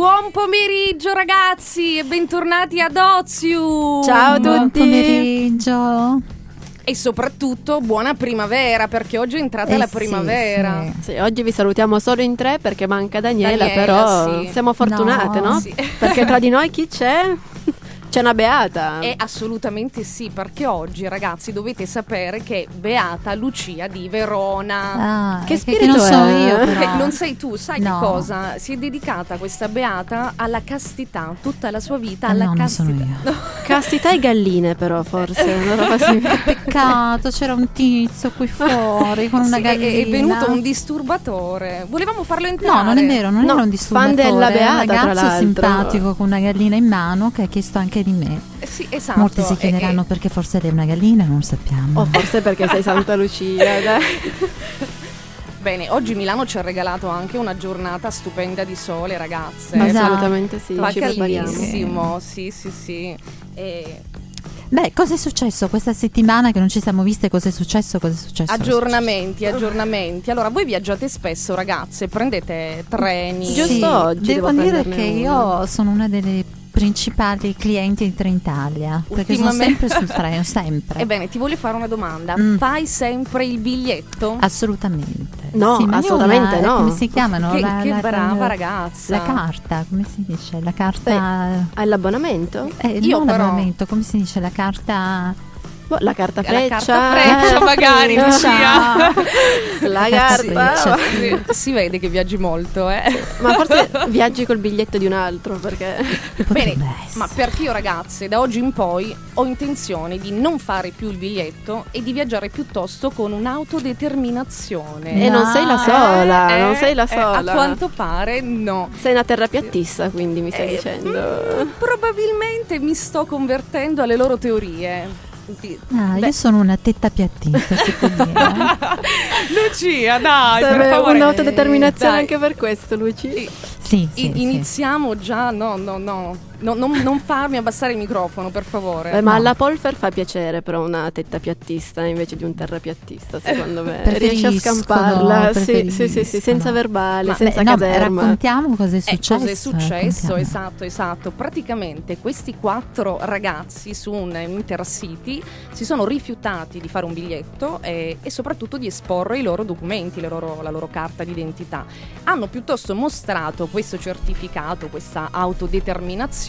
Buon pomeriggio ragazzi e bentornati ad Ozio! Ciao a Buon tutti. pomeriggio. E soprattutto buona primavera perché oggi è entrata Eh la sì, primavera. sì. Sì, oggi vi salutiamo solo in tre perché manca Daniela, Daniela, però sì. siamo fortunate, No. no? Sì. Perché tra di noi chi c'è? C'è una beata. Eh, assolutamente sì, perché oggi ragazzi dovete sapere che è Beata Lucia di Verona. Ah, Che spirito non so io, Eh, però. non sei tu, sai No. che cosa? Si è dedicata questa Beata alla castità, tutta la sua vita Ah, alla no, non castità. sono io. No. Castità e galline però forse. una roba simile. Peccato, c'era un tizio qui fuori con una Sì, è- gallina. è, venuto un disturbatore. Volevamo farlo entrare. No, non è vero, non No, era un fan disturbatore. della è Beata, un tra ragazzo l'altro. simpatico con una gallina in mano che ha chiesto anche di me. Eh, Sì, esatto. Molti si chiederanno e- perché forse lei è una gallina, non sappiamo. O forse perché sei Santa Lucia. dai. Bene, oggi Milano ci ha regalato anche una giornata stupenda di sole, ragazze. Esatto. Assolutamente sì, Fa ci prepariamo. caldissimo, sì, sì, sì. E Beh, cosa è successo questa settimana che non ci siamo viste? Cosa è successo? Cosa è successo? aggiornamenti, aggiornamenti. Allora, voi viaggiate spesso, ragazze, prendete treni. Giusto Sì, oggi Devo devo dire che uno. io sono una delle principali clienti di Trenitalia. Perché sono sempre sul treno, sempre. Ebbene, ti voglio fare una domanda. Mm. Fai sempre il biglietto? Assolutamente. No, Sì, assolutamente una- no. Come si chiamano? che La- che la- brava la- ragazza. La carta, come si dice? La carta. Hai l'abbonamento? Eh, Io non però- l'abbonamento, come si dice? La carta. Boh, La carta La freccia. carta freccia, magari, Ah, Lucia. La carta. Sì, si vede che viaggi molto, eh. Ma forse viaggi col biglietto di un altro perché... Bene, ma perché io ragazze da oggi in poi ho intenzione di non fare più il biglietto e di viaggiare piuttosto con un'autodeterminazione. E non sei la sola, non sei la eh, sola. a quanto pare no. Sei una terrapiattista, quindi mi stai Eh, dicendo. Probabilmente mi sto convertendo alle loro teorie. Di- Ah, Beh, io sono una tetta piattista, si può dire. Lucia, dai, per Serve favore. un'autodeterminazione Dai. anche per questo, Luci. Sì. Sì, sì, I- sì. iniziamo già, no, no, no. No, non, non farmi abbassare il microfono, per favore. Eh, ma no. alla Polfer fa piacere però una tetta piattista invece di un terrapiattista, secondo me. Riesci a scamparla, sì, sì, sì, sì, senza verbale, Ma- senza Beh, no, caserma. raccontiamo cosa è Eh, successo. cosa è successo? Esatto, esatto. Praticamente questi quattro ragazzi su un Intercity si sono rifiutati di fare un biglietto e, e soprattutto di esporre i loro documenti, le loro- la loro carta d'identità. Hanno piuttosto mostrato questo certificato, questa autodeterminazione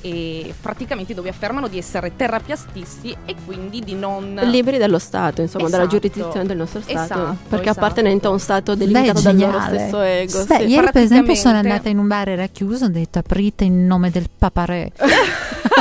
e praticamente dove affermano di essere terrapiastisti e quindi di non... Liberi dallo Stato, insomma, dalla Esatto. giurisdizione del nostro Stato. Esatto, perché esatto. appartenente a un Stato Beh, delimitato dal loro stesso ego. Beh, sì. ieri per esempio sono andata in un bar, era chiuso, ho detto aprite in nome del paparè.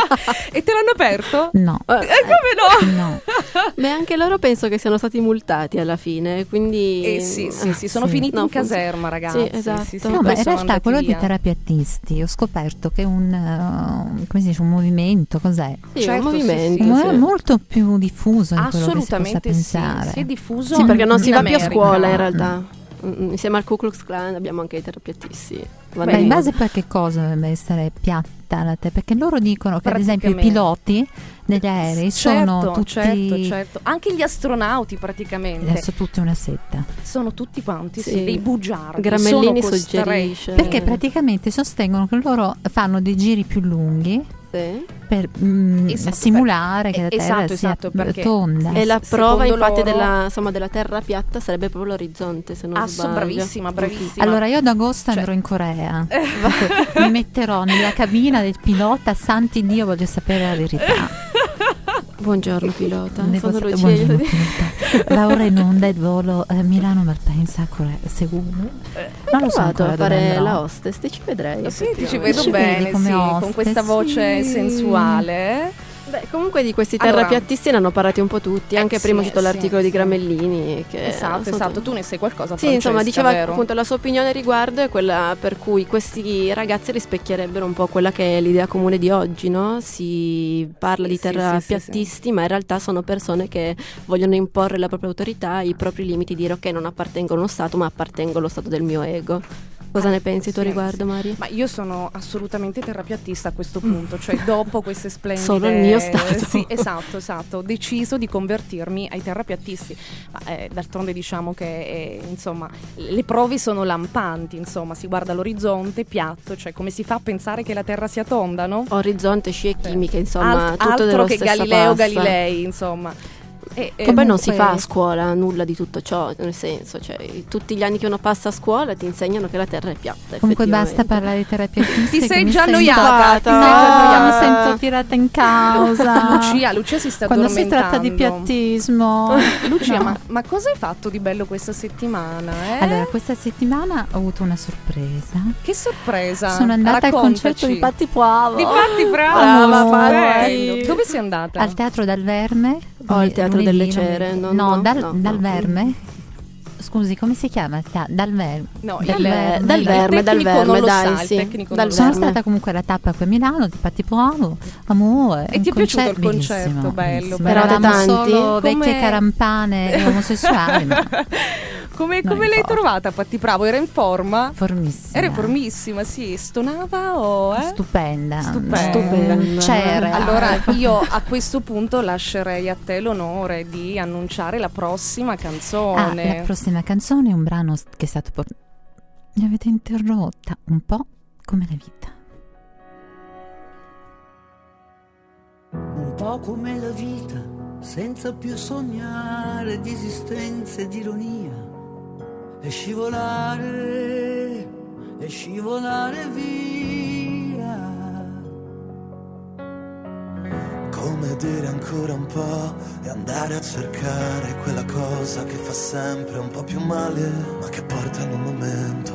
e te l'hanno aperto? No, Eh, E come no? no. Beh, anche loro penso che siano stati multati alla fine, quindi... Eh sì, sì, sì, sono Sì. finiti No, in caserma, ragazzi. Sì, esatto. Sì, sì, No, ma in realtà quello via. dei terapiattisti ho scoperto che è un, eh, come si dice, un movimento, cos'è? Sì, Certo, un movimento. sì. Sì. È molto più diffuso di quello che si possa Assolutamente sì, pensare. si è diffuso. Sì, perché non si in va più a scuola in realtà. Mm, Insieme al Ku Klux Klan abbiamo anche i terrapiattisti. Vanno Beh, in base a che cosa dovrebbe essere piatta la te? Perché loro dicono che ad esempio i piloti degli aerei certo, sono tutti certo, certo. Anche gli astronauti praticamente adesso tutti una setta. sono tutti quanti sì, Sì. dei bugiardi. Costretti- suggerisce. Perché praticamente sostengono che loro fanno dei giri più lunghi per mm, Esatto, simulare che la eh, Terra esatto, sia esatto, perché- tonda. E la prova infatti loro- della, insomma, della terra piatta sarebbe proprio l'orizzonte, se non Ah, so- sbaglio. bravissima, bravissima. Allora io ad agosto Cioè- andrò in Corea. Mi metterò nella cabina del pilota, santi Dio, voglio sapere la verità. Buongiorno pilota, Devo sono sa- Lucia. buongiorno, io- pilota. Va ora in onda il volo eh, Milano-Malpensa, Corea, Seul. Non lo so ancora a fare la hostess, ti ci vedrei. Sì, ti ci vedo Ci bene, come sì, con questa voce Sì. sensuale. Beh, comunque di questi Allora- terrapiattisti ne hanno parlati un po' tutti, Eh, anche prima sì, cito l'articolo sì, di sì. Gramellini. Che esatto, esatto. tu- ne sai qualcosa, Sì, insomma, Francesca, diceva vero? appunto la sua opinione a riguardo è quella per cui questi ragazzi rispecchierebbero un po' quella che è l'idea comune di oggi, no? Si parla di terrapiattisti, ma in realtà sono persone che vogliono imporre la propria autorità, i propri limiti, dire ok, non appartengo allo Stato, ma appartengo allo Stato del mio ego. Cosa ne pensi tu a riguardo. Maria? Ma io sono assolutamente terrapiattista a questo punto, cioè dopo queste splendide... Solo il mio stato. Sì, esatto, esatto. Ho deciso di convertirmi ai terrapiattisti. Ma eh, d'altronde diciamo che, eh, insomma, le prove sono lampanti, insomma, si guarda l'orizzonte piatto, cioè come si fa a pensare che la Terra sia tonda, no? Orizzonte, scie chimiche, insomma, Alt- tutto altro dello che stessa Galileo pasta. Galilei, insomma. E, Che poi non si fa a scuola nulla di tutto ciò, nel senso, cioè tutti gli anni che uno passa a scuola ti insegnano che la terra è piatta. Comunque basta parlare di terrapiattisti. Ti sei già annoiata, ti sei No, già annoiata. mi sento tirata in causa. Lucia, Lucia si sta Quando si tratta di piattismo. Lucia, No. ma, ma cosa hai fatto di bello questa settimana? Eh? Allora, questa settimana ho avuto una sorpresa. che sorpresa! Sono andata al Raccontaci. concerto di Patti Poavo. Di Patti Bravo! Brava, Patti. Dove sei andata? Al Teatro Dal Verme. Oh, il Teatro lunedì, delle Cere, no, No, no, dal, no, dal. Verme. Scusi, come si chiama? Dal Verme. No, Dal il- Verme. dal il verme, dal verme, dai, sa, sì. Dal Sono stata comunque alla tappa qui a Milano di Patti Poavo, amore. E ti è un piaciuto il concerto concerto? bellissimo, Bello, bellissimo. Eravate tanti? solo Come- vecchie carampane omosessuali, ma Come, Non come l'hai trovata Patti Bravo? Era in forma? formissima. Era formissima, sì. Stonava o... Eh? Stupenda. Stupenda. Stupenda. C'era. Allora io a questo punto lascerei a te l'onore di annunciare la prossima Ah, canzone. la prossima canzone è un brano che è stato por- mi avete interrotta un po' come la vita. Un po' come la vita, senza più sognare di esistenza e di ironia. E scivolare, e scivolare via. Come dire ancora un po' e andare a cercare quella cosa che fa sempre un po' più male, ma che porta in un momento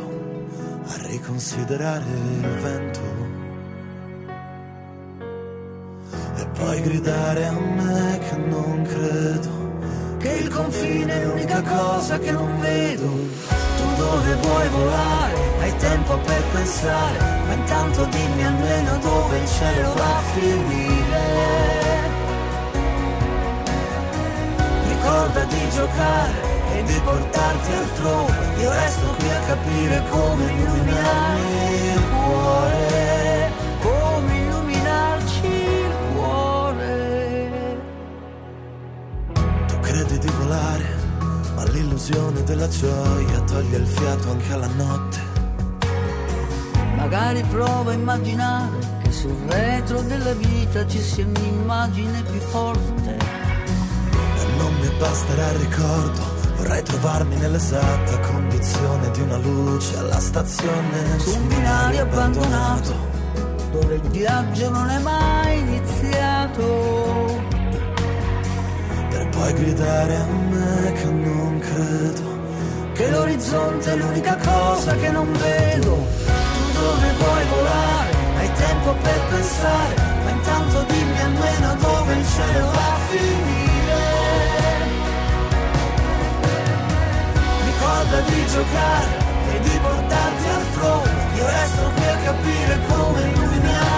a riconsiderare il vento. E poi gridare a me che non credo che il confine è l'unica cosa che non vedo. Dove vuoi volare, hai tempo per pensare, ma intanto dimmi almeno dove il cielo va a finire. Ricorda di giocare e di portarti altrove, io resto qui a capire come illuminarmi il cuore, come illuminarci il cuore. Tu credi di volare, ma l'illusione della gioia toglie il fiato anche alla notte. Magari prova a immaginare che sul retro della vita ci sia un'immagine più forte. E non mi basterà il ricordo, vorrei trovarmi nell'esatta condizione di una luce alla stazione Su un binario abbandonato, dove il viaggio non è mai iniziato. Per poi gridare a me che non credo Che l'orizzonte è l'unica cosa che non vedo. Tu dove vuoi volare, hai tempo per pensare, ma intanto dimmi almeno dove il cielo va a finire. Ricorda di giocare e di portarti altrove, io resto qui a capire come illuminarmi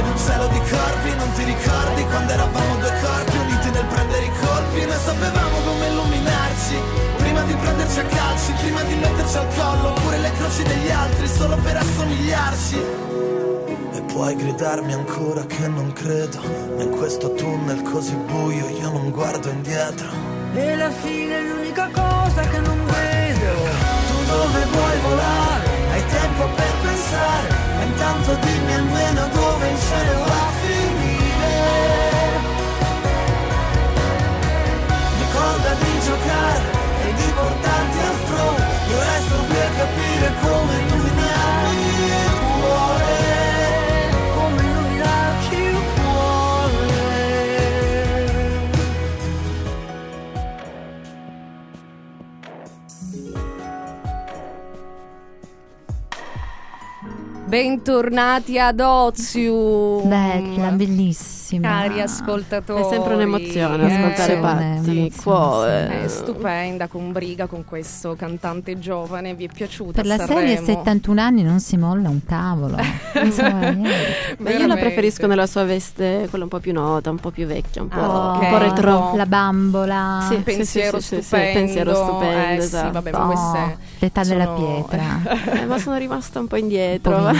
di un cielo di corpi Non ti ricordi quando eravamo due corpi uniti nel prendere i colpi. Noi sapevamo come illuminarci Prima di prenderci a calci, prima di metterci al collo Pure le croci degli altri solo per assomigliarci. E puoi gridarmi ancora che non credo Ma in questo tunnel così buio io non guardo indietro. E la fine è l'unica cosa che non vedo. Tu dove vuoi volare, hai tempo per pensare, ma intanto dimmi almeno dove il cielo va a finire. Ricorda di giocare Bentornati ad Ozium. Bella, bellissima. Cari ascoltatori. È sempre un'emozione Eh, ascoltare sì, Patti. sì. eh, È stupenda con briga con questo cantante giovane, vi è piaciuta Per la Sanremo? serie 71 anni non si molla un cavolo. Niente. Ma io la preferisco nella sua veste, quella un po' più nota, un po' più vecchia, un po', Ah, un ok. po' retro. La bambola. Sì, pensiero sì, sì, sì, sì, stupendo. pensiero stupendo, Eh, sì, esatto. vabbè, Oh, l'età della sono- pietra. Eh, ma sono rimasta un po' Un po' indietro.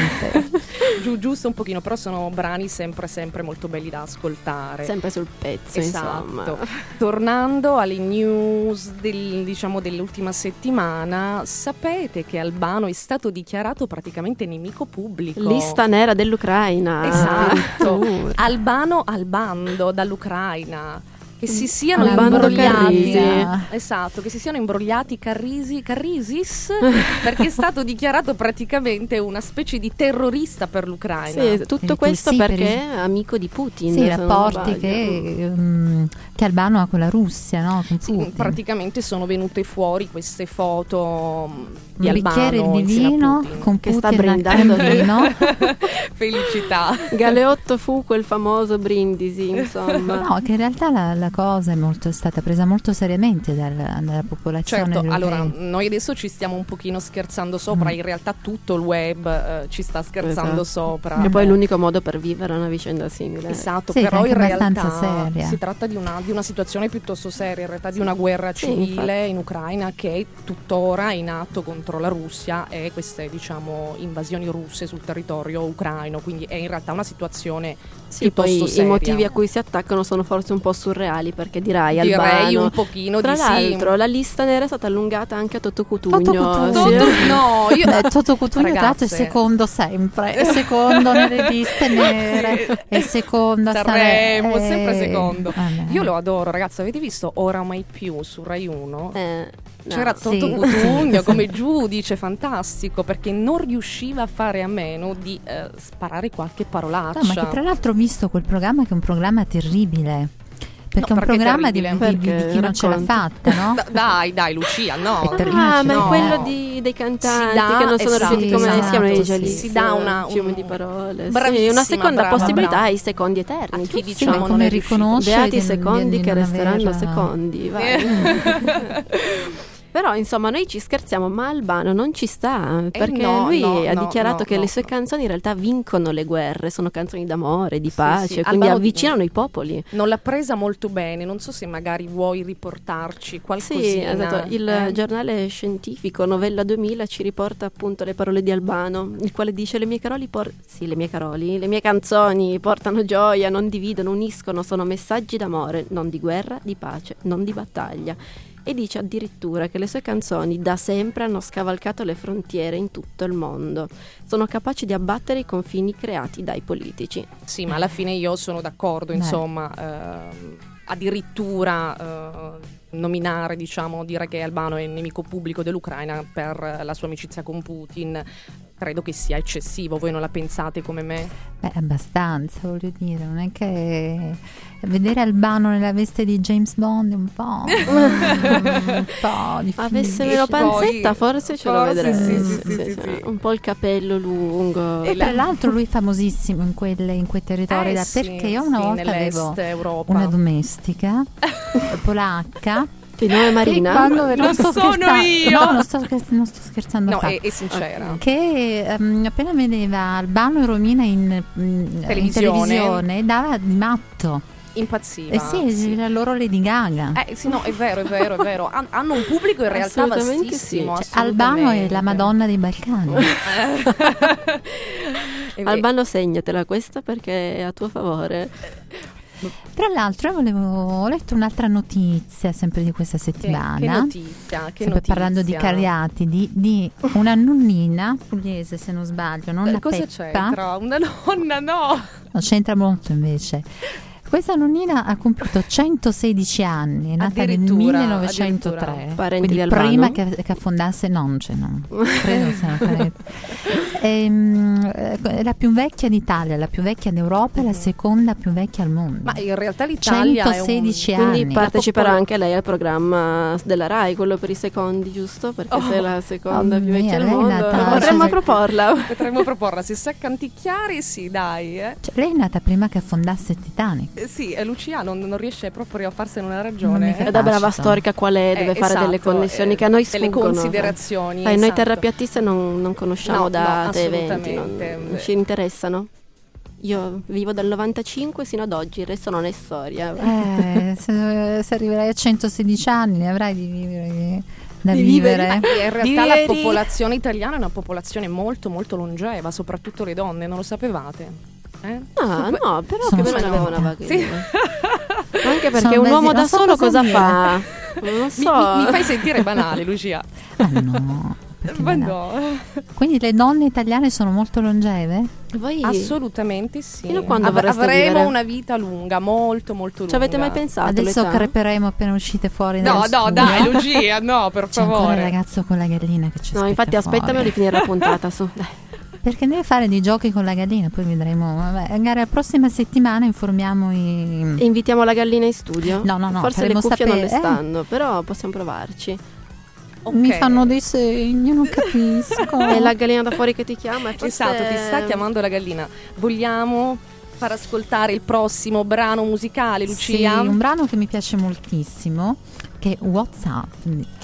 Giù, giusto un pochino, però sono brani sempre sempre molto belli da ascoltare. Sempre sul pezzo, insomma. Esatto. Tornando alle news del- diciamo, dell'ultima settimana, sapete che Albano è stato dichiarato praticamente nemico pubblico. Lista nera dell'Ucraina. Esatto. Addirittura. Albano al bando dall'Ucraina. Che si siano imbrogliati esatto, che si siano imbrogliati Carrisi, Carrisis perché è stato dichiarato praticamente una specie di terrorista per l'Ucraina. Sì, tutto Quindi questo sì, per perché è amico di Putin. Sì, i rapporti che, mm, che Albano ha con la Russia, no? Con Sì, praticamente sono venute fuori queste foto mm, di un bicchiere Albano di insieme a vino Putin. con Che Putin sta brindando. vino. Felicità. Galeotto fu quel famoso brindisi, insomma. No, che in realtà la, la cosa è, molto, è stata presa molto seriamente dal- dalla popolazione. Certo, europea. allora noi adesso ci stiamo un pochino scherzando sopra, Mm. in realtà tutto il web eh, ci sta scherzando Esatto. sopra. Che poi è l'unico modo per vivere una vicenda simile. Esatto, Sì, però in realtà seria. si tratta di una, di una situazione piuttosto seria, in realtà di una guerra Sì, civile infatti. in Ucraina che è tuttora in atto contro la Russia e queste diciamo invasioni russe sul territorio ucraino, quindi è in realtà una situazione Sì, poi piuttosto i seria. motivi a cui si attaccano sono forse un po' surreali perché dirai direi Albano. un pochino Tra di l'altro la lista nera è stata allungata anche a Toto Cutugno. Toto Cutugno. sì. sì. no, io Beh, Toto Cutugno è secondo sempre, è secondo nelle liste nere, è secondo a Sanremo, stare- sempre eh, secondo. vabbè. Io lo adoro, ragazzi. Avete visto Ora Mai Più su Rai 1? Eh, no. C'era Toto Sì. Cutugno Sì. come giudice, fantastico, perché non riusciva a fare a meno di eh, sparare qualche parolaccia. No, ma che tra l'altro ho visto quel programma che è un programma terribile. Perché No, è un perché programma di, di- di chi non ce l'ha fatta, no? Da- dai, dai, Lucia, no. Ah, ma No. è quello di- dei cantanti dà- che non sono esatto, riusciti come si chiamano esatto, i sì. Si dà una- un fiume di parole. Sì, Bravissima, una seconda brava, possibilità brava. ai secondi eterni. A chi diciamo Cioè, non come riuscito. riconoscere Beati secondi di- di che non resteranno secondi. vai. Però insomma noi ci scherziamo, ma Albano non ci sta perché Eh, no, lui no, ha no, dichiarato che le sue canzoni in realtà vincono le guerre, sono canzoni d'amore, di Sì, pace, sì. quindi Albano- avvicinano i popoli. Non l'ha presa molto bene, non so se magari vuoi riportarci qualcosina. Sì, esatto. Il eh? giornale scientifico Novella 2000 ci riporta appunto le parole di Albano, il quale dice le mie caroli por- sì, le mie caroli, le mie canzoni portano gioia, non dividono, uniscono, sono messaggi d'amore, non di guerra, di pace, non di battaglia. E dice addirittura che le sue canzoni da sempre hanno scavalcato le frontiere in tutto il mondo. Sono capaci di abbattere i confini creati dai politici. Sì, ma alla fine io sono d'accordo, Beh. insomma, ehm, addirittura eh, nominare, diciamo, dire che Albano è il nemico pubblico dell'Ucraina per la sua amicizia con Putin, credo che sia eccessivo, voi non la pensate come me? Beh, abbastanza, voglio dire, non è che vedere Albano nella veste di James Bond è un po', un po' difficile. Avesse meno Poi- panzetta forse ce lo vedrei. sì, sì, sì, sì, sì. Un po' il capello lungo. E tra l'altro lui è famosissimo in, quelle, in quei territori Eh perché io una sì, volta avevo Europa. una domestica polacca Di nome Marina. che quando Non non sto sono scherzando, io! no, non sto, scher- non sto scherzando No, è, è sincera. che ehm, appena vedeva Albano e Romina in, mm, in Televisione. televisione dava di matto Impazziva. eh sì, sì. la loro Lady Gaga Eh sì, no, è vero, è vero, è vero. Han- hanno un pubblico in realtà Assolutamente vastissimo. sì. Cioè, Albano è la. Madonna dei Balcani Albano segnatela questa perché è a tuo favore. Tra l'altro io volevo, ho letto un'altra notizia sempre di questa che, settimana. che notizia, che Sempre notizia. parlando di Cariati, di, di una nonnina pugliese se non sbaglio, non Eh, la Cosa Peppa. c'entra? Una nonna, no! No, c'entra molto invece. Questa nonnina ha compiuto 116 anni, è nata nel Addirittura, 1903, addirittura. Parente quindi prima che, che affondasse non, cioè no, credo sia una parente. ehm, eh, è la più vecchia d'Italia, la più vecchia d'Europa e la seconda più vecchia al mondo. Ma in realtà l'Italia è un- 116 Quindi anni. parteciperà popolo- anche lei al programma della RAI, quello per i secondi, giusto? Perché se è la seconda Oh più mia, vecchia al mondo, Natascia, potremmo se- proporla. Potremmo proporla, se sa canticchiare sì, dai. Eh. Cioè, lei è nata prima che affondasse Titanic. Eh, Sì, eh, Lucia non, non riesce proprio a farsene una ragione. eh. Da brava storica qual è, deve Eh, fare delle esatto, connessioni eh, che a noi delle sfuggono. considerazioni, Eh, noi esatto. terrapiattiste non, non conosciamo No, no, date, eventi, non, non ci interessano. Io vivo dal 95 sino ad oggi, il resto non è storia. Eh, se, se arriverai a 116 anni ne avrai di vivere da Di vivere. vivere. In realtà la popolazione italiana è una popolazione molto molto longeva, soprattutto le donne, non lo sapevate? Eh? Ah, no, però Sono o meno avevo una vaga Sì. Anche perché Sono un uomo da non so solo cosa cosa fa? Non Mi, so. mi- mi fai sentire banale, Lucia. Ah, no, Ma no? Quindi le donne italiane sono molto longeve? Voi Assolutamente sì. Fino a quando Av- avremo vivere? una vita lunga, molto molto lunga. ci avete mai pensato? Adesso l'età? creperemo appena uscite fuori No, no, studio. dai, Lucia, no, per C'è ancora il favore. ragazzo con la gallina che ci No, infatti aspetta aspettami fuori. di finire la puntata su. Dai. Perché deve fare dei giochi con la gallina, poi vedremo. Vabbè, magari la prossima settimana informiamo i... E invitiamo la gallina in studio? No, no, no, Forse le faremo cuffie non le sapere- eh. stanno, però possiamo provarci. Ok. Mi fanno dei segni, non capisco. È la gallina da fuori che ti chiama forse... Esatto, ti sta chiamando la gallina. Vogliamo far ascoltare il prossimo brano musicale, Sì, Lucia? un brano che mi piace moltissimo, che è WhatsApp. Twenty-five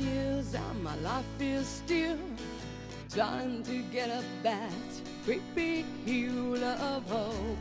and my life is still trying to get up that great big hill of hope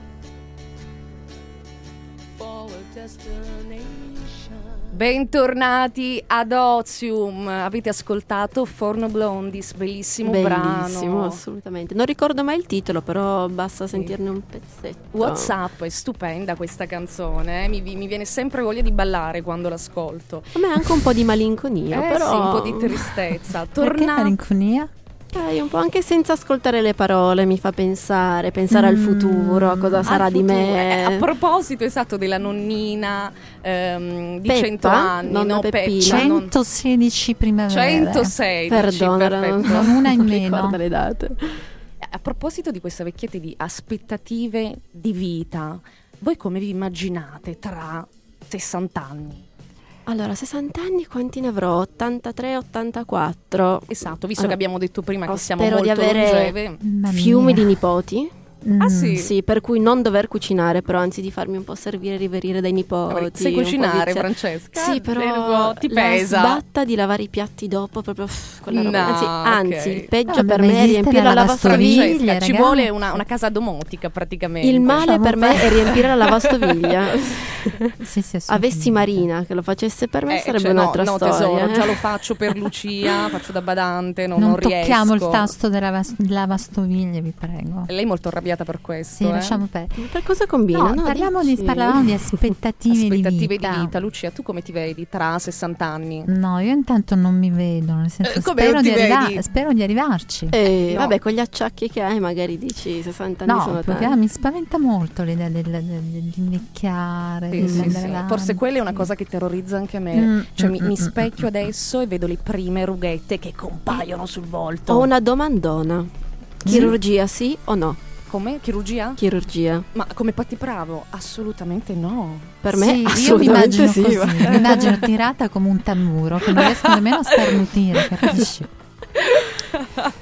for a destination. Bentornati ad Ozium. Avete ascoltato Forno Blondis, bellissimo, Bellissimo, brano. assolutamente. Non ricordo mai il titolo, però basta sentirne un pezzetto. WhatsApp è stupenda questa canzone, eh. mi, mi viene sempre voglia di ballare quando l'ascolto. A me anche un po' di malinconia, Eh però sì, un po' di tristezza. Perché Torna... malinconia? Dai, un po' anche senza ascoltare le parole mi fa pensare, pensare al Mm. futuro, a cosa al sarà di futuro. me. Eh, a proposito, esatto, della nonnina ehm, di Peppa? 100 anni, Nonna no, Peppina. Peppa, non- 116 primavera. 116, Perdona, perfetto. Non una in meno. le date. A proposito di questa vecchietta di aspettative di vita, voi come vi immaginate tra 60 anni? Allora, 60 anni quanti ne avrò? 83, 84. Esatto, visto Allora, che abbiamo detto prima che siamo spero molto di avere- Fiumi di nipoti. Mm. Ah sì? Sì, per cui non dover cucinare, però anzi di farmi un po' servire e riverire dai nipoti. Vabbè, sai cucinare, Francesca? Sì, però ti la pesa. sbatta di lavare i piatti dopo proprio pff, quella roba. No, Anzi, anzi, ok. il peggio Vabbè, per me è riempire la la lavastoviglie, ci vuole una, una casa domotica praticamente. Il male Lasciamo per me è riempire la lavastoviglia. Sì, sì. Avessi Marina che lo facesse per me Eh, sarebbe cioè, no, un'altra no, storia. tesoro, eh. già lo faccio per Lucia, faccio da badante, non, Non, non tocchiamo riesco. il tasto della vas- lavastoviglie, vi prego. Lei è molto arrabbiata per questo. Sì, eh? lasciamo perdere. Per cosa combina? No, No, parliamo di, parlavamo di aspettative, Aspettative di vita. Lucia, tu come ti vedi tra 60 anni? No, io intanto non mi vedo, nel senso Eh, spero, di arriva- spero di arrivarci. Eh, No. Vabbè, con gli acciacchi che hai, magari dici 60 anni no, sono perché tanti. mi spaventa molto l'idea del, Sì, sì, sì. Forse quella è una cosa che terrorizza anche me. Mm, Cioè, mm, mi, mm, mi mm, specchio adesso e vedo le prime rughette che compaiono sul volto. Ho una domandona. Chirurgia sì o no? Come? Chirurgia? Chirurgia. Ma come Patti Bravo? Assolutamente no. Per me Sì, io mi immagino sì. così, mi immagino tirata come un tamburo che non riesco nemmeno a starnutire, capisci?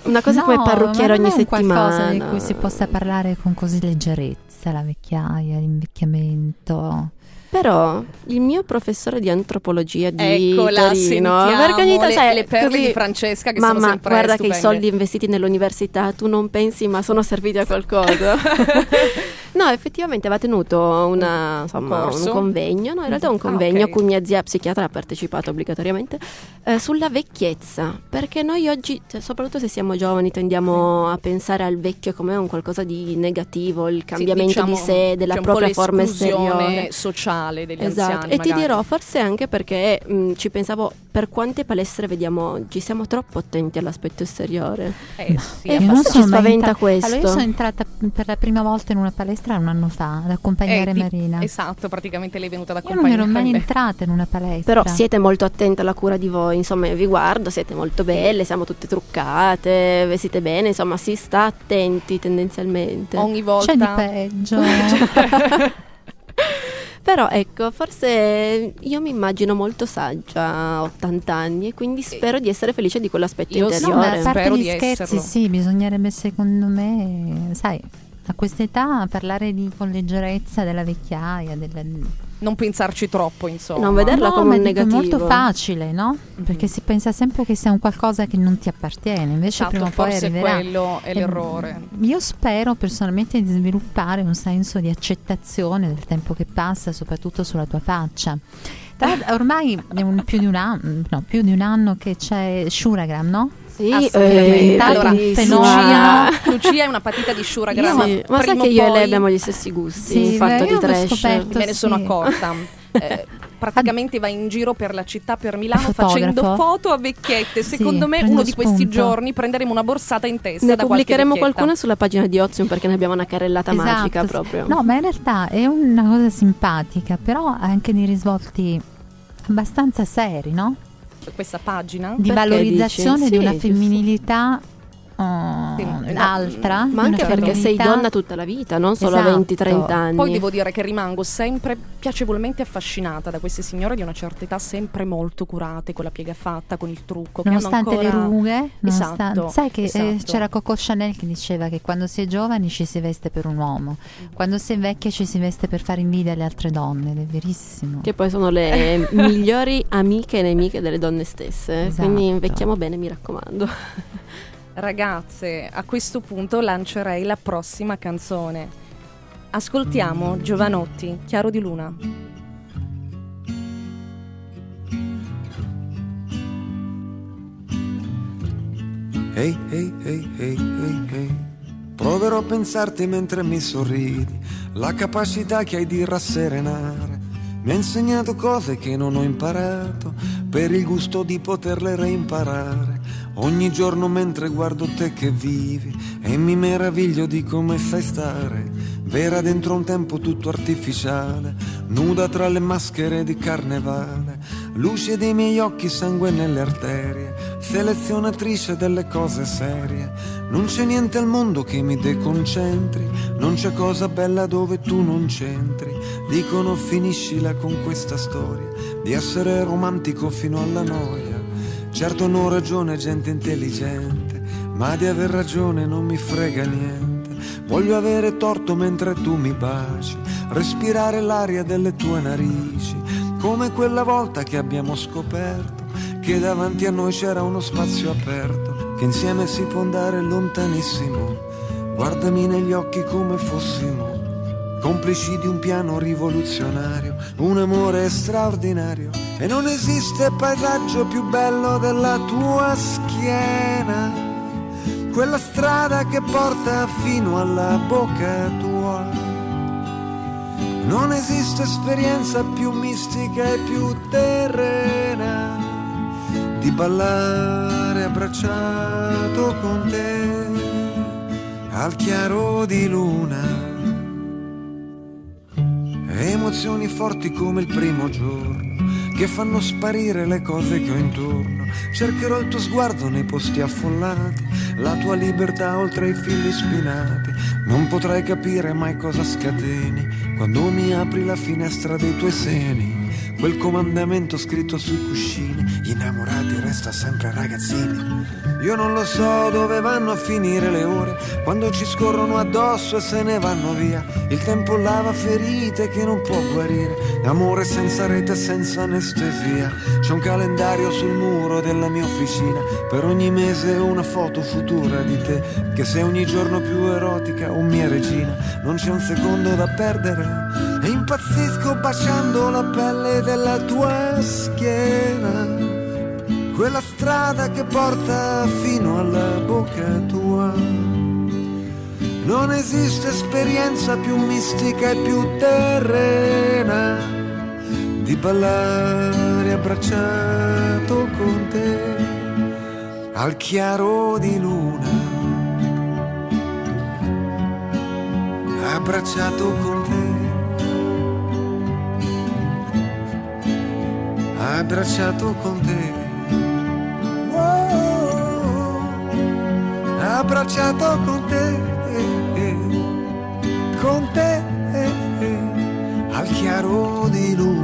Una cosa No, come parrucchiere ogni un qualcosa settimana. di cui si possa parlare con così leggerezza, la vecchiaia, l'invecchiamento. Però il mio professore di antropologia di Eccola, Torino, tanto le, sai, le perle così, di Francesca che sono Mamma, sempre guarda che i stupende. soldi investiti nell'università tu non pensi, ma sono serviti a qualcosa. no, effettivamente aveva tenuto una, insomma, corso? un convegno, no, in realtà un Ah, convegno a cui mia zia psichiatra ha partecipato obbligatoriamente, eh, sulla vecchiezza. Perché noi oggi, cioè, soprattutto se siamo giovani, tendiamo a pensare al vecchio come un qualcosa di negativo, il Sì, cambiamento diciamo, di sé, della un propria forma esteriore. sociale degli Esatto, anziani e ti magari. dirò, forse anche perché mh, ci pensavo per quante palestre vediamo oggi, siamo troppo attenti all'aspetto esteriore. Eh, sì, E forse ci spaventa entra- questo. Allora, io sono entrata per la prima volta in una palestra un anno fa ad accompagnare Eh, di- Marina. Esatto, praticamente lei è venuta ad Io non ero mai entrata in una palestra. Però siete molto attente alla cura di voi, insomma, io vi guardo, siete molto belle, siamo tutte truccate, vestite bene, insomma, si sta attenti tendenzialmente. Ogni volta C'è di peggio. Però ecco, forse io mi immagino molto saggia a 80 anni e quindi spero di essere felice di quell'aspetto Io No, ma interiore. a parte Spero gli scherzi, esserlo. sì, bisognerebbe secondo me, sai, a questa età parlare di con leggerezza della vecchiaia, della... non pensarci troppo, insomma. Non vederla No, come un dico, è negativo. molto facile, no? Mhm. Perché si pensa sempre che sia un qualcosa che non ti appartiene, invece Esatto, prima o poi arriverà. quello è E, l'errore. Io spero personalmente di sviluppare un senso di accettazione del tempo che passa, soprattutto sulla tua faccia. Tra ormai è un- più, di un anno, no, più di un anno che c'è Shuragram, no? Sì, Assolutamente. eh, allora. Lucia, Lucia è una patita di Shura Sì, Grama. ma sai che io e lei abbiamo gli stessi gusti Sì, in fatto beh, di io l'ho trash. scoperto. me ne sono Sì. accorta. Eh, praticamente va in giro per la città per Milano Fotografo. facendo foto a vecchiette. Sì, Secondo me prende uno di questi spunto. giorni prenderemo una borsata in testa Ne da pubblicheremo qualcuna sulla pagina di Ozium perché ne abbiamo una carrellata Esatto, magica sì. proprio. No, ma in realtà è una cosa simpatica, però ha anche dei risvolti abbastanza seri, no? Questa pagina. Di Perché valorizzazione dici? di una femminilità Sì, no, l'altra. Ma anche perché sei donna tutta la vita, non solo a Esatto. 20-30 anni. Poi devo dire che rimango sempre piacevolmente affascinata da queste signore di una certa età, sempre molto curate, con la piega fatta, con il trucco. che hanno Nonostante le ancora- rughe, nonostante- Esatto, sai che eh, esatto. c'era Coco Chanel che diceva che quando si è giovani ci si veste per un uomo, quando si è vecchia ci si veste per fare invidia alle altre donne, ed è verissimo. Che poi sono le migliori amiche e nemiche delle donne stesse. Esatto. Quindi invecchiamo bene, mi raccomando. Ragazze, a questo punto lancerei la prossima canzone. Ascoltiamo Giovanotti, Chiaro di Luna. Ehi, ehi, ehi, ehi, ehi. Proverò a pensarti mentre mi sorridi, la capacità che hai di rasserenare. Mi ha insegnato cose che non ho imparato, per il gusto di poterle reimparare. Ogni giorno mentre guardo te che vivi e mi meraviglio di come sai stare. Vera dentro un tempo tutto artificiale, nuda tra le maschere di carnevale. Luce dei miei occhi, sangue nelle arterie, selezionatrice delle cose serie. Non c'è niente al mondo che mi deconcentri, non c'è cosa bella dove tu non c'entri. Dicono finiscila con questa storia di essere romantico fino alla noia. Certo non ragione gente intelligente, ma di aver ragione non mi frega niente. Voglio avere torto mentre tu mi baci, respirare l'aria delle tue narici, come quella volta che abbiamo scoperto che davanti a noi c'era uno spazio aperto, che insieme si può andare lontanissimo. Guardami negli occhi come fossimo complici di un piano rivoluzionario, un amore straordinario. E non esiste paesaggio più bello della tua schiena, quella strada che porta fino alla bocca tua. Non esiste esperienza più mistica e più terrena di ballare abbracciato con te al chiaro di luna. Emozioni forti come il primo giorno che fanno sparire le cose che ho intorno. Cercherò il tuo sguardo nei posti affollati, la tua libertà oltre i fili spinati. Non potrai capire mai cosa scateni quando mi apri la finestra dei tuoi seni. Quel comandamento scritto sui cuscini, gli innamorati resta sempre ragazzini. Io non lo so dove vanno a finire le ore, quando ci scorrono addosso e se ne vanno via. Il tempo lava ferite che non può guarire, amore senza rete, senza anestesia. C'è un calendario sul muro della mia officina, per ogni mese una foto futura di te, che sei ogni giorno più erotica, o mia regina. Non c'è un secondo da perdere, e impazzisco baciando la pelle della tua schiena. Quella strada che porta fino alla bocca tua. Non esiste esperienza più mistica e più terrena di ballare abbracciato con te al chiaro di luna. Abbracciato con te. Abbracciato con te. abbracciato con te, con te, al chiaro di luna.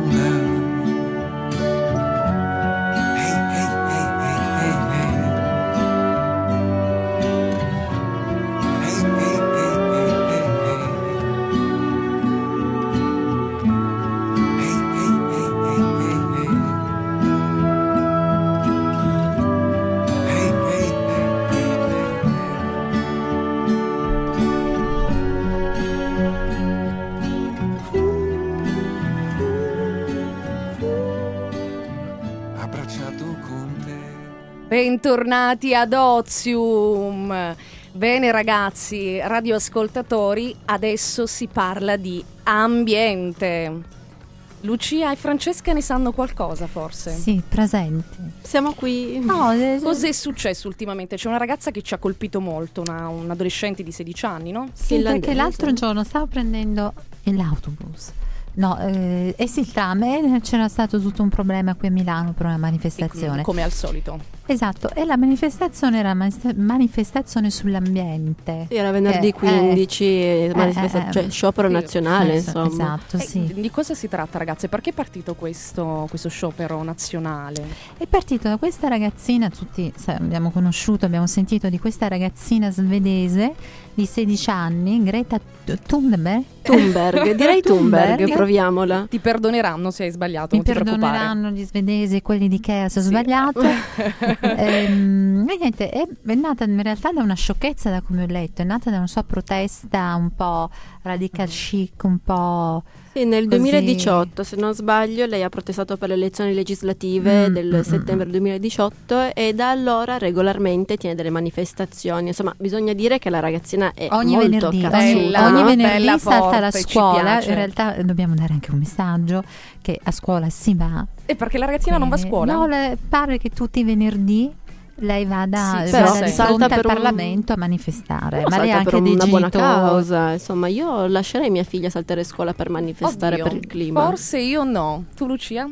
Bentornati ad Ozium. Bene ragazzi, radioascoltatori, adesso si parla di ambiente. Lucia e Francesca ne sanno qualcosa forse? Sì, presenti. Siamo qui. No, eh, Cos'è successo ultimamente? C'è una ragazza che ci ha colpito molto, una, un adolescente di 16 anni, no? Sì, Finlandese. perché l'altro giorno stavo prendendo l'autobus. No, eh, eh sì, il tram e c'era stato tutto un problema qui a Milano per una manifestazione. Come al solito. Esatto, e la manifestazione era manifesta- manifestazione sull'ambiente. Sì, era venerdì Eh, 15, eh, manifesta- eh, cioè sciopero sì, nazionale, Eh, insomma. Esatto, Eh, sì. Di cosa si tratta, ragazze? Perché è partito questo, questo sciopero nazionale? È partito da questa ragazzina, tutti abbiamo conosciuto, abbiamo sentito di questa ragazzina svedese di 16 anni, Greta Thunberg. Thunberg, direi Thunberg, Thunberg. proviamola. Ti perdoneranno se hai sbagliato, Mi non ti preoccupare. perdoneranno gli svedesi e quelli di Ikea se ho Sì. sbagliato. Ehm, e niente, è, è nata in realtà da una sciocchezza da come ho letto, è nata da una sua protesta un po' radical chic, un po'... Sì, nel Così. 2018, se non sbaglio, lei ha protestato per le elezioni legislative Mm, del mm, settembre 2018 e da allora regolarmente tiene delle manifestazioni. Insomma, bisogna dire che la ragazzina è Ogni molto venerdì, cazzuta, ogni, Bella, ogni venerdì salta ci scuola. In realtà eh, dobbiamo dare anche un messaggio che a scuola si va. E perché la ragazzina non va a Quindi- scuola? No, le- pare che tutti i venerdì lei vada, Sì, vada però di salta fronte al per un- Parlamento a manifestare. Però Ma lei ha anche per dei una buona genitori. causa. Insomma, io lascerei mia figlia saltare scuola per manifestare Oddio, per il clima. Forse io no. Tu, Lucia?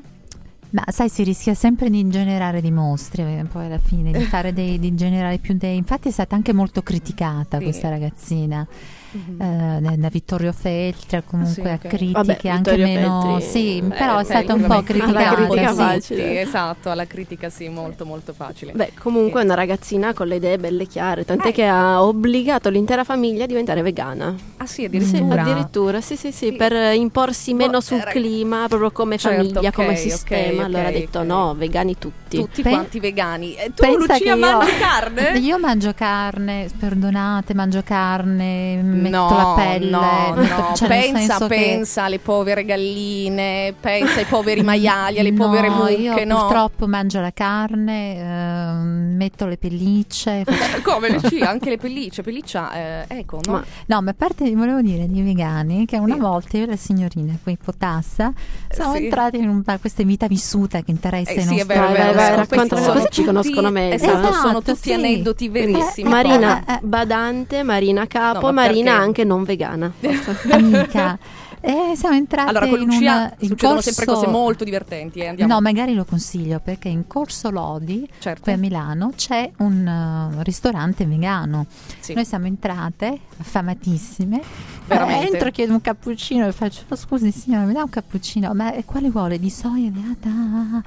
Ma sai, si rischia sempre di ingenerare dei mostri, eh, poi alla fine, di fare dei, di generare più dei... Infatti è stata anche molto criticata Sì. questa ragazzina. Mhm. eh, da- Vittorio Feltri, comunque Sì, ok. a critiche Vabbè, anche Vittorio meno... Feltri, sì, eh, però è stata un po' criticata. Sì. esatto, alla critica sì, molto molto facile. Beh, comunque è una ragazzina con le idee belle chiare, tant'è che ha obbligato l'intera famiglia a diventare vegana. ah sì, Sì, addirittura. addirittura, sì, sì, sì, Sì. per eh, imporsi meno Boh, sul eh, clima, proprio come Certo, famiglia, ok, come sistema. ok, allora ha detto no, vegani tutti. Tutti Pe- quanti vegani. E tu, Pensa Lucia, io- mangi carne? Io mangio carne, perdonate, mangio carne, metto no, la pelle. no, no. cioè, pensa, senso che- pensa alle povere galline, pensa ai poveri maiali, alle povere no, mucche, io no? purtroppo mangio la carne, ehm, metto le pellicce. faccio- Come Lucia, anche le pellicce, pelliccia, eh, ecco, no? Ma- No, ma a parte volevo dire di vegani che una Sì. volta io e la signorina qui Potassa siamo sì. entrati in un, questa vita vissuta che interessa Eh i sì, nostri vero, è vero, è vero. Racconta, sono così ci conoscono meglio. Esatto, sono Esatto, tutti sì. aneddoti verissimi. Marina Eh, eh. badante, Marina capo, No, ma Marina perché? anche non vegana. amica. E siamo entrati Allora, con in Lucia una, in succedono corso... sempre cose molto divertenti, eh, andiamo. No, magari lo consiglio perché in Corso Lodi, certo. qui a Milano, c'è un uh, ristorante vegano. Sì. Noi siamo entrate, affamatissime. Veramente. Eh, entro, chiedo un cappuccino e faccio: "Oh, Scusi, signora, mi dà un cappuccino? Ma eh, quale vuole? Di soia beata?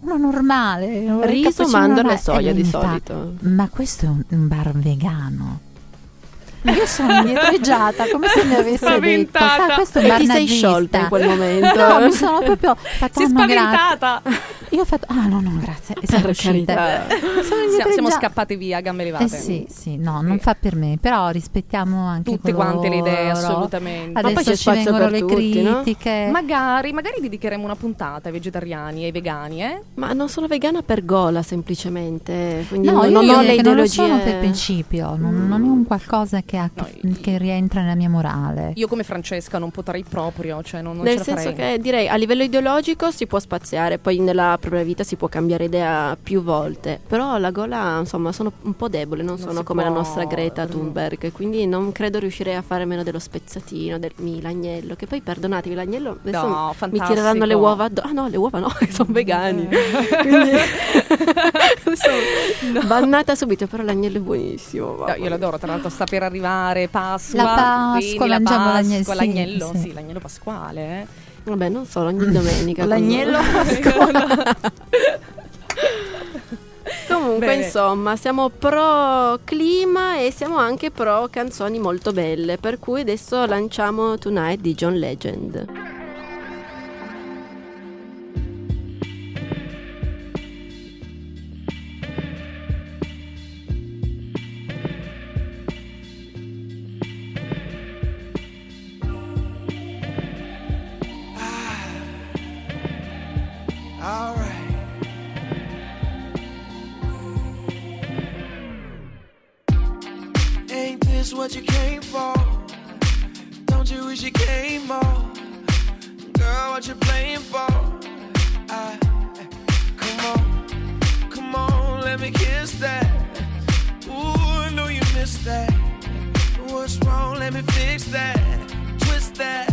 Uno normale. un Riso, cappuccino mandorle normale." e soia di fa, solito. Ma questo è un bar vegano. Io sono indietreggiata come se mi avesse detto: Spaventata. "Sa, questo è E ti sei nazista." sciolta in quel momento. No, mi sono proprio fatta Si è "Ah, no, grazie." spaventata. Io ho fatto, ah no, no, grazie. E siamo. Sono Siamo, indietreggiata. siamo scappate via a gambe levate. Eh sì, sì, no, non Sì. fa per me, però rispettiamo anche Tutte quante le idee, coloro. assolutamente. Adesso poi c'è ci spazio vengono per le tutti, no? critiche. Magari, magari dedicheremo una puntata ai vegetariani e ai vegani, eh? Ma non sono vegana per gola semplicemente, quindi No, non, io non direi ho le che non lo ideologie. sono per principio, non, non è un qualcosa che, ha- No, che rientra nella mia morale. Io come Francesca non potrei proprio, cioè non, non Nel ce la senso farei. che direi a livello ideologico si può spaziare, poi nella propria vita si può cambiare idea più volte, però la gola insomma sono un po' debole, non, Non sono come la può- nostra Greta. Thunberg, quindi non credo riuscirei a fare meno dello spezzatino, del mi l'agnello, che poi perdonatevi l'agnello adesso No, mi tireranno le uova addosso. Ah no, le uova no, sono vegani. Quindi sono bannata subito, però l'agnello è buonissimo. No, io l'adoro, tra l'altro sta per arrivare Pasqua, La Pasqua, la Pasqua, sì, l'agnello, sì. sì, l'agnello pasquale, eh. Vabbè, non solo, ogni domenica. L'agnello Comunque, Bene. insomma, siamo pro clima e siamo anche pro canzoni molto belle, per cui adesso lanciamo Tonight di John Legend. What you came for? Don't you wish you came more? Girl, what you playing for? I, eh, come on, come on, let me kiss that. Ooh, I know you missed that. What's wrong? Let me fix that. Twist that.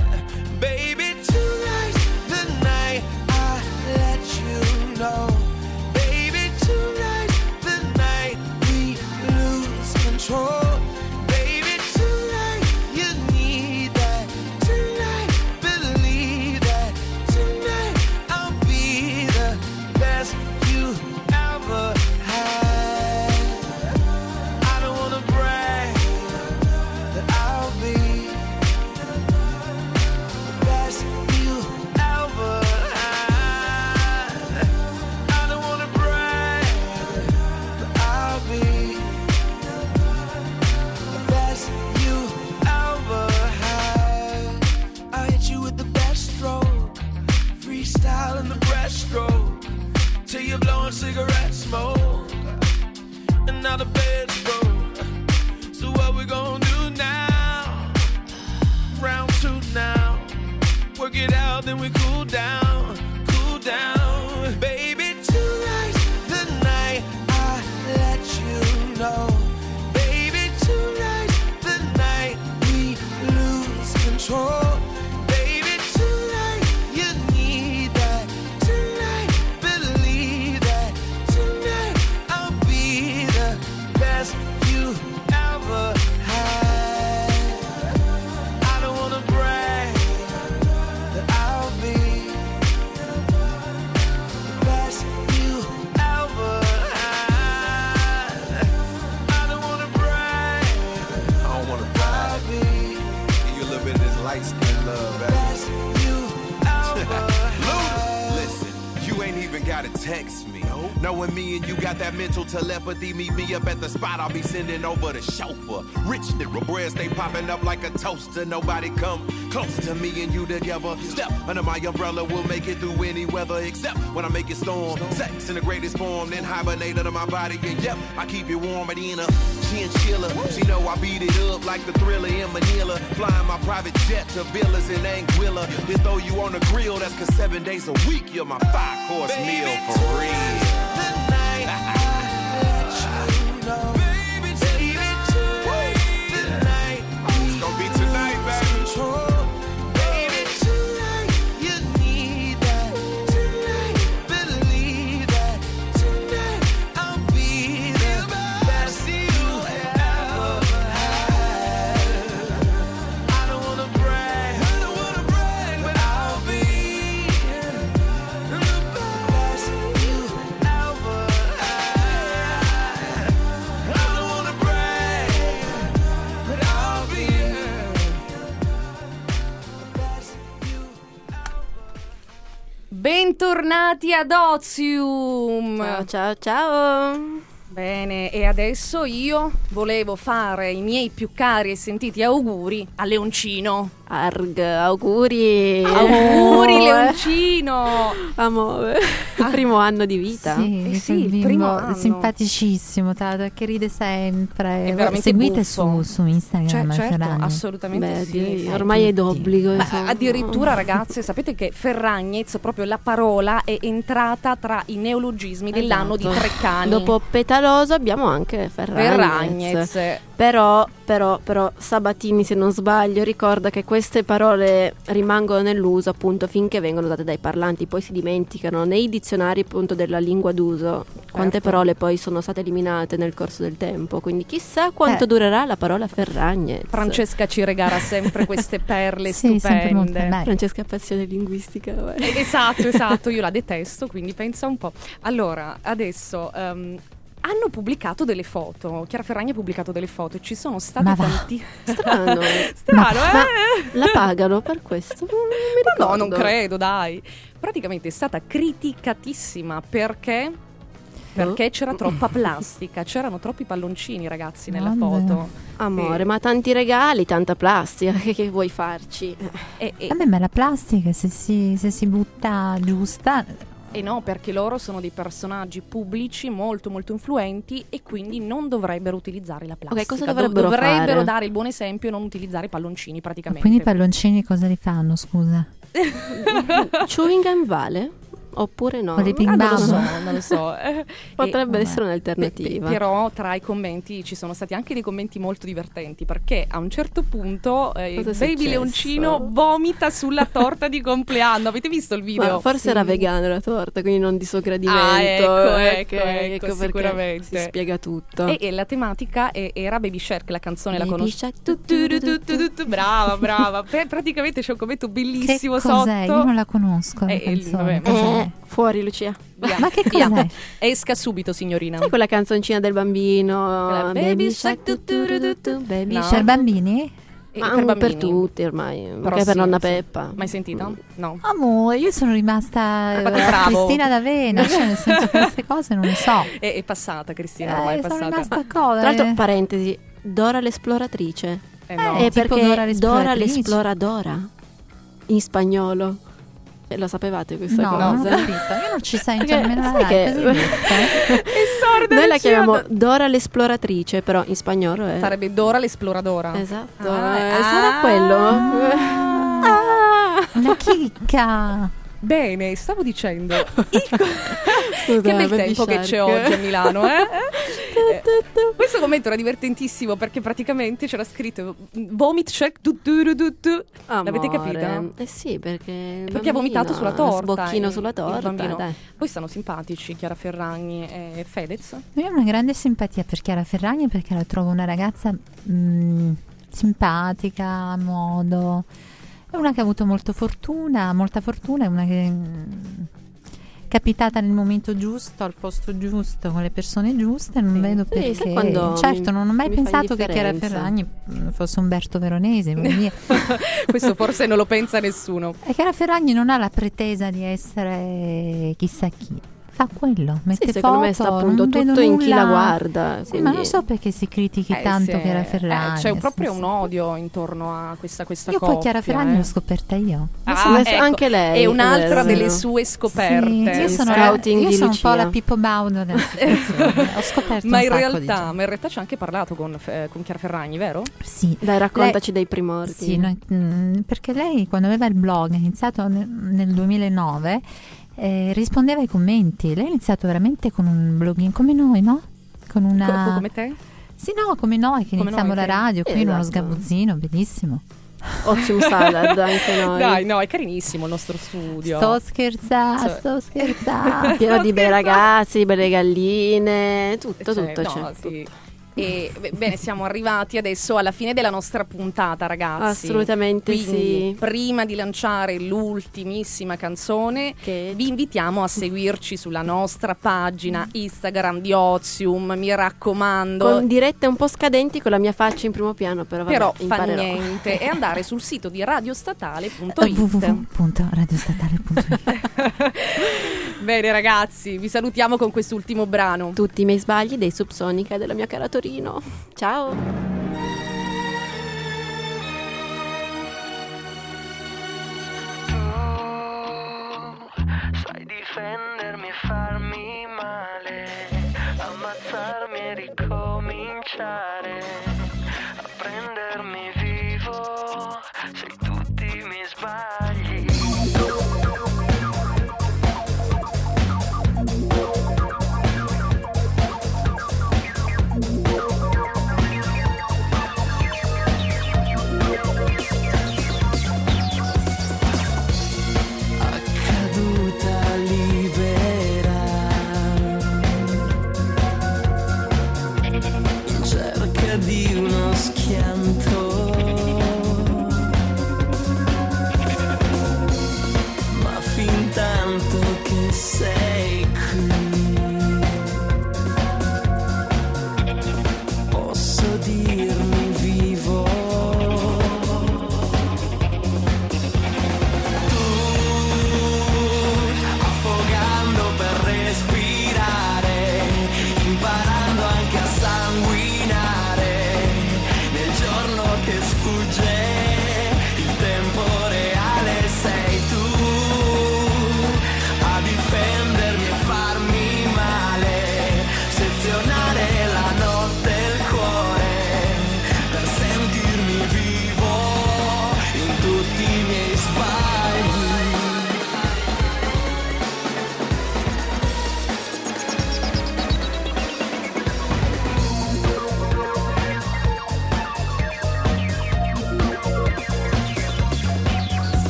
Got that mental telepathy, meet me up at the spot. I'll be sending over the chauffeur. Rich nigga, bread stay popping up like a toaster. Nobody come close to me and you together. Step under my umbrella, we'll make it through any weather except when I make it storm. Sex in the greatest form, then hibernate under my body. And yep, I keep it warm at in a chinchilla. She know I beat it up like the thriller in Manila. Flying my private jet to villas in Anguilla. Then throw you on the grill, that's cause seven days a week you're my five course meal for real. Bentornati ad Ozium. Ciao ciao ciao. Bene, e adesso io volevo fare i miei più cari e sentiti auguri a Leoncino. Arg, auguri. Auguri. Leoncino! Amore. Il primo anno di vita. Sì, Eh sì, primo anno. simpaticissimo, l'altro, che ride sempre. Seguite su, su Instagram. Cioè, certo, assolutamente Beh, sì. Eh, ormai è d'obbligo. Insomma. addirittura ragazze, sapete che Ferragnez, proprio la parola, è entrata tra i neologismi dell'anno di Esatto. Treccani. Dopo Petaloso abbiamo anche Ferragnez. Ferragnez. Però, però, però, Sabatini, se non sbaglio, ricorda che queste parole rimangono nell'uso appunto finché vengono usate dai parlanti, poi si dimenticano nei dizionari appunto della lingua d'uso quante Certo. parole poi sono state eliminate nel corso del tempo. Quindi chissà quanto Eh. durerà la parola Ferragnez. Francesca ci regala sempre queste perle Sì, stupende. Francesca ha passione linguistica. vabbè. Eh, Esatto, esatto, io la detesto, quindi pensa un po'. Allora, adesso ehm, hanno pubblicato delle foto. Chiara Ferragni ha pubblicato delle foto e ci sono state Ma tanti. Strano. Strano, Ma eh? la pagano per questo? Non mi Ma no, non credo, dai. Praticamente è stata criticatissima perché perché c'era troppa plastica, c'erano troppi palloncini, ragazzi, nella Vabbè. foto. Amore, Sì. ma tanti regali, tanta plastica, che, che vuoi farci? E, e- Vabbè, ma la plastica, se si, se si butta giusta, e no, perché loro sono dei personaggi pubblici molto molto influenti e quindi non dovrebbero utilizzare la plastica. cosa Dov- dovrebbero dovrebbero fare? dare il buon esempio e non utilizzare i palloncini praticamente. quindi i palloncini cosa li fanno, scusa? Chewing gum vale? Oppure no? Dei ping Ah, non lo so, non lo so. Eh, Potrebbe e- essere un'alternativa. pe- però tra i commenti ci sono stati anche dei commenti molto divertenti perché a un certo punto eh, è Baby successo? Leoncino vomita sulla torta di compleanno. Avete visto il video? Ma forse Sì. era vegana la torta, quindi non di suo gradimento. Ah, ecco, ecco, ecco, perché sicuramente. Si spiega tutto. E, e la tematica e- era Baby Shark, la canzone la Baby conosci? Shark, Tu, tu, tu, tu, tu, tu. Brava, brava. Praticamente c'è un commento bellissimo che cos'è? sotto. Io non la conosco. la Eh, canzone. vabbè, Cos'è? Eh, fuori Lucia. Via, Ma che via. cos'è? Esca subito, signorina. Sai quella canzoncina del bambino? Quella Baby Shark, tu, tu, tu, tu, tu. Baby No. Per Shark. bambini? E Ma per per, tutti ormai. Però Perché per nonna. Peppa. Mai sentita? Mm. No. Amore, io sono rimasta Ma che eh. Cristina d'Avena, cioè nel senso che queste cose non le so. È, è passata, Cristina, ormai Eh, è sono passata. rimasta cosa. Tra l'altro, eh. parentesi, Dora l'esploratrice. Eh, no. è tipo perché Dora l'esploradora in spagnolo. Eh, lo sapevate questa No, non cosa? capito. Io non ci sento Perché nemmeno sai che- detto. Noi la chiamiamo Dora l'esploratrice, però in spagnolo è... Sarebbe Dora l'esploradora. Esatto, Ah, eh, ah. sarà quello? Ah. Una chicca. Bene, stavo dicendo. co- Scusa, che bel tempo che c'è oggi a Milano, eh? Eh, Questo commento era divertentissimo perché praticamente c'era scritto vomit check du, du, du, du, du. L'avete capita? Eh sì, perché... Perché ha vomitato sulla torta. Sbocchino sulla torta, dai. Poi stanno simpatici Chiara Ferragni e Fedez. Io ho una grande simpatia per Chiara Ferragni perché la trovo una ragazza mm, simpatica, a modo. È una che ha avuto molto fortuna, molta fortuna, è una che mm, capitata nel momento giusto, al posto giusto, con le persone giuste, non Sì. vedo Sì, perché. certo, mi- non ho mai pensato che Chiara. Ferragni mm, fosse Umberto dire. Questo forse non lo pensa nessuno. E Chiara Ferragni non ha la pretesa di essere chissà chi. Fa quello, mette Sì, secondo me foto, sta appunto non vedo tutto in chi la guarda. Sì, quindi- ma non so perché si critichi Eh, tanto sì, Chiara eh, Ferragni. c'è proprio sì, un sì. odio intorno a questa, questa Io coppia. poi Chiara Ferragni eh. l'ho scoperta io. Ah, ecco, anche lei, È un'altra delle sue scoperte. Sì, io sono, Scouting io sono un po' la Pippo Baudo della situazione. Ho scoperto ma, un in sacco realtà, ma in realtà ci ha anche parlato con, eh, con Chiara Ferragni, vero? Sì. Dai, raccontaci dei primordi. Sì, noi- mm, perché lei quando aveva il blog, è iniziato nel, nel 2009, eh, rispondeva ai commenti. Lei ha iniziato veramente con un blogging come noi, no? Con una... Co- come te? Sì, no, come noi che Come iniziamo noi, la radio, qui in uno Esatto. sgabuzzino, bellissimo. Ozium salad anche noi. Dai, no, è carinissimo il nostro studio. Sto scherzando, Sì. sto scherzando. Pieno di bei ragazzi, belle galline, tutto, Cioè, tutto no, c'è. sì. E, bene, siamo arrivati adesso alla fine della nostra puntata, ragazzi. Assolutamente Quindi, sì. Prima di lanciare l'ultimissima canzone, Che- vi invitiamo a seguirci sulla nostra pagina Instagram di Ozium. Mi raccomando. Con dirette un po' scadenti con la mia faccia in primo piano, però vabbè, però fa imparerò. niente e andare sul sito di Eh, radiostatale.it www.radiostatale.it Bene ragazzi, vi salutiamo con quest'ultimo brano. Tutti i miei sbagli dei Subsonica della mia cara Torino. Ciao! Sai difendermi e farmi male, ammazzarmi e ricominciare,